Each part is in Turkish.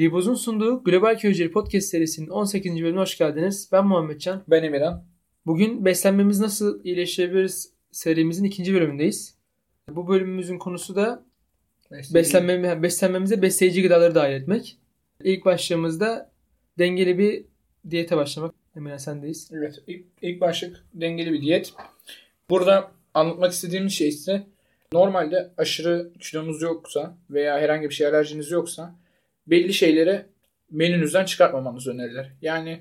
Riboz'un sunduğu Global Köyceği Podcast serisinin 18. bölümüne hoş geldiniz. Ben Muhammedcan. Ben Emirhan. Bugün beslenmemiz nasıl iyileştirebiliriz serimizin ikinci bölümündeyiz. Bu bölümümüzün konusu da beslenmemi, beslenmemize besleyici gıdaları dahil etmek. İlk başlığımızda dengeli bir diyete başlamak. Emirhan sendeyiz. Evet ilk, ilk başlık dengeli bir diyet. Burada anlatmak istediğimiz şey ise normalde aşırı kilonuz yoksa veya herhangi bir şey alerjiniz yoksa belli şeyleri menünüzden çıkartmamanız önerilir. Yani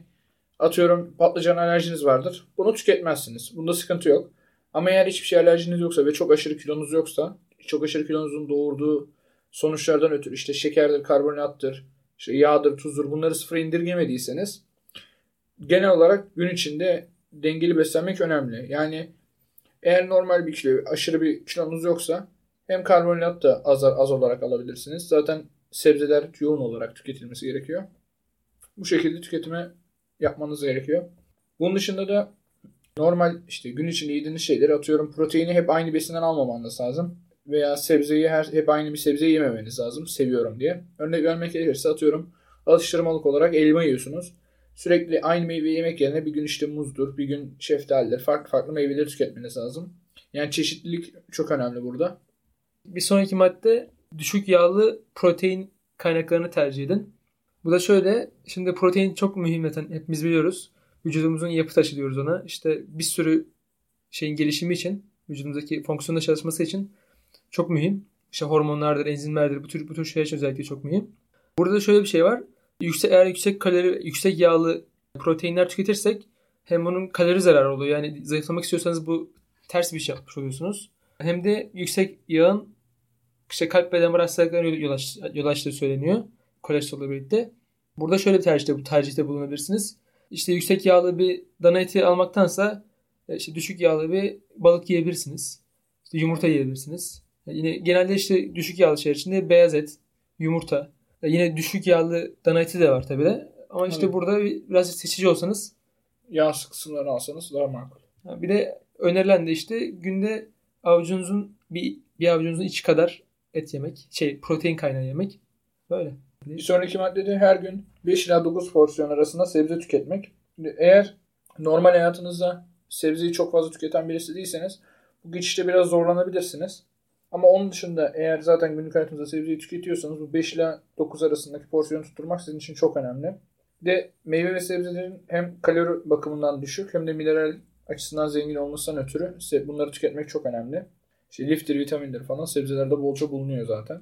atıyorum patlıcan alerjiniz vardır. Bunu tüketmezsiniz. Bunda sıkıntı yok. Ama eğer hiçbir şey alerjiniz yoksa ve çok aşırı kilonuz yoksa çok aşırı kilonuzun doğurduğu sonuçlardan ötürü işte şekerdir, karbonhidrattır, işte yağdır, tuzdur bunları sıfır indirgemediyseniz genel olarak gün içinde dengeli beslenmek önemli. Yani eğer normal bir kilo, aşırı bir kilonuz yoksa hem karbonhidrat da az, az olarak alabilirsiniz. Zaten sebzeler yoğun olarak tüketilmesi gerekiyor. Bu şekilde tüketime yapmanız gerekiyor. Bunun dışında da normal işte gün içinde yediğiniz şeyleri atıyorum proteini hep aynı besinden almamanız lazım. Veya sebzeyi her, hep aynı bir sebzeyi yememeniz lazım seviyorum diye. Örnek vermek gerekirse atıyorum alıştırmalık olarak elma yiyorsunuz. Sürekli aynı meyve yemek yerine bir gün işte muzdur, bir gün şeftalidir. Farklı farklı meyveleri tüketmeniz lazım. Yani çeşitlilik çok önemli burada. Bir sonraki madde düşük yağlı protein kaynaklarını tercih edin. Bu da şöyle. Şimdi protein çok mühim zaten hepimiz biliyoruz. Vücudumuzun yapı taşı diyoruz ona. İşte bir sürü şeyin gelişimi için, vücudumuzdaki fonksiyonda çalışması için çok mühim. İşte hormonlardır, enzimlerdir, bu tür bu tür şeyler için özellikle çok mühim. Burada şöyle bir şey var. Yüksek eğer yüksek kalori, yüksek yağlı proteinler tüketirsek hem bunun kalori zararı oluyor. Yani zayıflamak istiyorsanız bu ters bir şey yapmış oluyorsunuz. Hem de yüksek yağın işte kalp ve damar hastalıklarına yol, aç, yol açtığı söyleniyor. Kolesterolle birlikte. Burada şöyle bir tercihte, bu tercihte bulunabilirsiniz. İşte yüksek yağlı bir dana eti almaktansa e, işte düşük yağlı bir balık yiyebilirsiniz. İşte yumurta yiyebilirsiniz. Yani yine genelde işte düşük yağlı şeyler içinde beyaz et, yumurta. Yani yine düşük yağlı dana eti de var tabi de. Ama işte evet. burada biraz seçici olsanız yağ kısımlarını alsanız daha makul. Bir de önerilen de işte günde avucunuzun bir, bir avucunuzun içi kadar et yemek. Şey protein kaynağı yemek. Böyle. Bir sonraki maddede her gün 5 ila 9 porsiyon arasında sebze tüketmek. Eğer normal hayatınızda sebzeyi çok fazla tüketen birisi değilseniz bu geçişte biraz zorlanabilirsiniz. Ama onun dışında eğer zaten günlük hayatınızda sebzeyi tüketiyorsanız bu 5 ila 9 arasındaki porsiyonu tutturmak sizin için çok önemli. de meyve ve sebzelerin hem kalori bakımından düşük hem de mineral açısından zengin olmasından ötürü bunları tüketmek çok önemli. İşte liftir, vitamindir falan sebzelerde bolca bulunuyor zaten.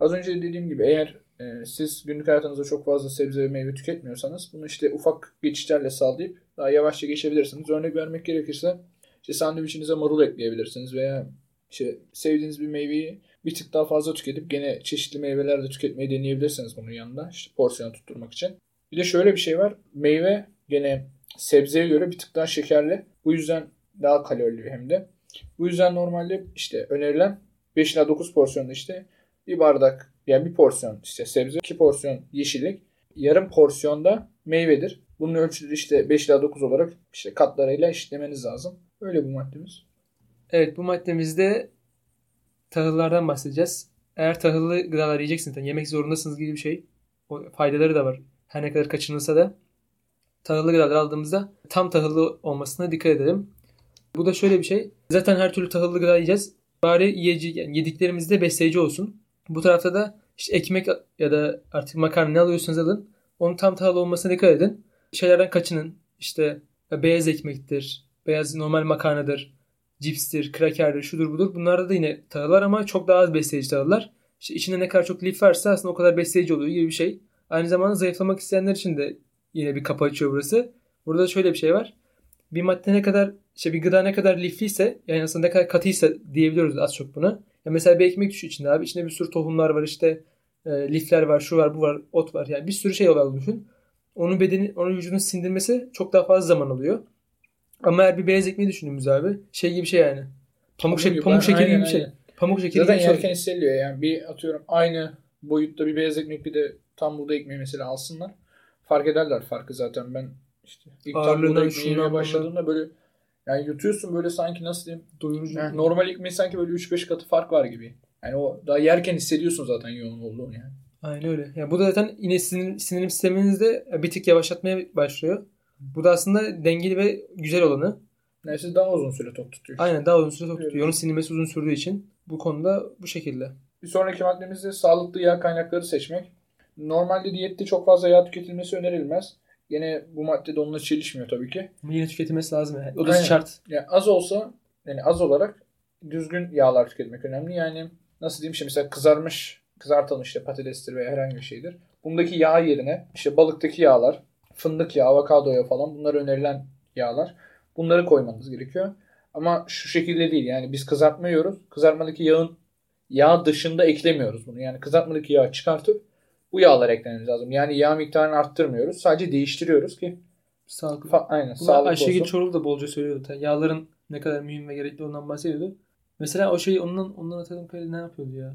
Az önce dediğim gibi eğer e, siz günlük hayatınızda çok fazla sebze ve meyve tüketmiyorsanız bunu işte ufak geçişlerle sağlayıp daha yavaşça geçebilirsiniz. Örnek vermek gerekirse işte sandviçinize marul ekleyebilirsiniz veya işte sevdiğiniz bir meyveyi bir tık daha fazla tüketip gene çeşitli meyveler de tüketmeyi deneyebilirsiniz bunun yanında. işte porsiyonu tutturmak için. Bir de şöyle bir şey var. Meyve gene sebzeye göre bir tık daha şekerli. Bu yüzden daha kalorili hem de. Bu yüzden normalde işte önerilen 5 ila 9 porsiyonda işte bir bardak yani bir porsiyon işte sebze, iki porsiyon yeşillik, yarım porsiyonda meyvedir. Bunun ölçüleri işte 5 ila 9 olarak işte katlarıyla eşitlemeniz lazım. Öyle bu maddemiz. Evet bu maddemizde tahıllardan bahsedeceğiz. Eğer tahıllı gıdalar yiyeceksiniz, yemek zorundasınız gibi bir şey. O faydaları da var. Her ne kadar kaçınılsa da tahıllı gıdalar aldığımızda tam tahıllı olmasına dikkat edelim. Bu da şöyle bir şey. Zaten her türlü tahıllı gıda yiyeceğiz. Bari yiyeci, yani yediklerimizde besleyici olsun. Bu tarafta da işte ekmek ya da artık makarna ne alıyorsanız alın. Onun tam tahıllı olmasına dikkat edin. Şeylerden kaçının. İşte beyaz ekmektir, beyaz normal makarnadır, cipstir, krakerdir, şudur budur. Bunlarda da yine tahıllar ama çok daha az besleyici tahıllar. İşte içinde ne kadar çok lif varsa aslında o kadar besleyici oluyor gibi bir şey. Aynı zamanda zayıflamak isteyenler için de yine bir kapı açıyor burası. Burada şöyle bir şey var. Bir madde ne kadar işte bir gıda ne kadar lifliyse yani aslında ne kadar katıysa diyebiliyoruz az çok buna. Ya mesela bir ekmek düşüyor içinde abi. İçinde bir sürü tohumlar var işte e, lifler var, şu var, bu var, ot var. Yani bir sürü şey var düşün. Onun bedeni, onun vücudunu sindirmesi çok daha fazla zaman alıyor. Ama eğer bir beyaz ekmeği düşündüğümüz abi şey gibi şey yani. Pamuk, şek pamuk şekeri aynen, gibi bir şey. Pamuk şekeri Zaten gibi yerken hissediliyor yani. Bir atıyorum aynı boyutta bir beyaz ekmek bir de tam buğday ekmeği mesela alsınlar. Fark ederler farkı zaten. Ben işte ilk tam buğday ekmeği yemeye başladığımda böyle yani yutuyorsun böyle sanki nasıl diyeyim doyurucu. Yani normal ekmeği sanki böyle 3-5 katı fark var gibi. Yani o daha yerken hissediyorsun zaten yoğun olduğunu yani. Aynen öyle. Ya bu da zaten yine sinir, sindirim sisteminizde bir tık yavaşlatmaya başlıyor. Bu da aslında dengeli ve güzel olanı. Neyse daha uzun süre tok tutuyor. Aynen daha uzun süre tok Evet. tutuyor. Onun sindirmesi uzun sürdüğü için bu konuda bu şekilde. Bir sonraki maddemiz de sağlıklı yağ kaynakları seçmek. Normalde diyette çok fazla yağ tüketilmesi önerilmez. Yine bu madde de onunla çelişmiyor tabii ki. Yine tüketilmesi lazım yani. O da Aynen. şart. Yani az olsa yani az olarak düzgün yağlar tüketmek önemli. Yani nasıl diyeyim işte mesela kızarmış, kızartılmış işte patatestir veya herhangi bir şeydir. Bundaki yağ yerine işte balıktaki yağlar, fındık yağı, avokado yağı falan bunlar önerilen yağlar. Bunları koymanız gerekiyor. Ama şu şekilde değil yani biz kızartma yiyoruz. Kızartmadaki yağın yağ dışında eklemiyoruz bunu. Yani kızartmadaki yağı çıkartıp bu yağlar eklememiz lazım. Yani yağ miktarını arttırmıyoruz. Sadece değiştiriyoruz ki Sağlıklı. fa- aynen Bunu sağlıklı Ayşegül olsun. Çorlu da bolca söylüyordu. Yağların ne kadar mühim ve gerekli ondan bahsediyordu. Mesela o şey ondan ondan hatırladığım kadarıyla ne yapıyordu ya?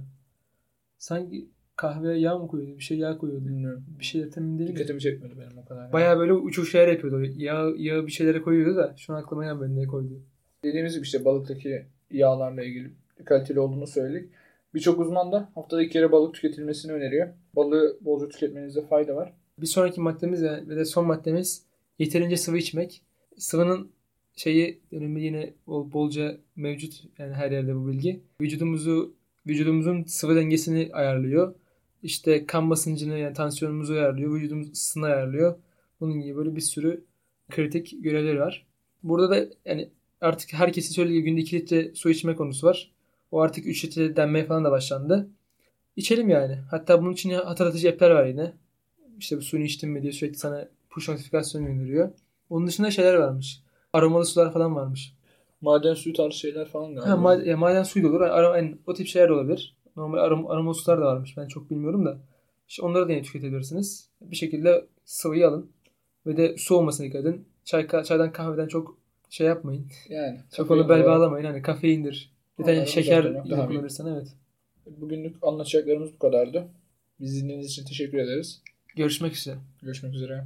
Sanki kahveye yağ mı koyuyordu? Bir şey yağ koyuyordu. Bilmiyorum. Bir şey tam değil mi? Dikkatimi çekmedi benim o kadar. Bayağı böyle uçuk şeyler yapıyordu. Yağ, yağı bir şeylere koyuyordu da şu an aklıma gelmedi ne koydu. Dediğimiz gibi işte balıktaki yağlarla ilgili kaliteli olduğunu söyledik. Birçok uzman da haftada iki kere balık tüketilmesini öneriyor. Balığı bolca tüketmenizde fayda var. Bir sonraki maddemiz ve de son maddemiz yeterince sıvı içmek. Sıvının şeyi önümde yine bol, bolca mevcut yani her yerde bu bilgi. Vücudumuzu vücudumuzun sıvı dengesini ayarlıyor. İşte kan basıncını yani tansiyonumuzu ayarlıyor. Vücudumuz ısısını ayarlıyor. Bunun gibi böyle bir sürü kritik görevleri var. Burada da yani artık herkesin söylediği günde 2 litre su içme konusu var. O artık 3 litre denmeye falan da başlandı. İçelim yani. Hatta bunun için hatırlatıcı app'ler var yine. İşte bu suyunu içtin mi diye sürekli sana push notifikasyonu gönderiyor. Onun dışında şeyler varmış. Aromalı sular falan varmış. Maden suyu tarzı şeyler falan galiba. Ha, ma- ya maden suyu da olur. Ara- yani o tip şeyler de olabilir. Normal arom aromalı sular da varmış. Ben çok bilmiyorum da. İşte onları da yine tüketebilirsiniz. Bir şekilde sıvıyı alın. Ve de su olmasına dikkat edin. Çay, çaydan kahveden çok şey yapmayın. yani. Çok onu bel bağlamayın. Hani kafeindir. Bir şeker kullanırsan evet. Bugünlük anlatacaklarımız bu kadardı. Bizi dinlediğiniz için teşekkür ederiz. Görüşmek üzere. Görüşmek üzere.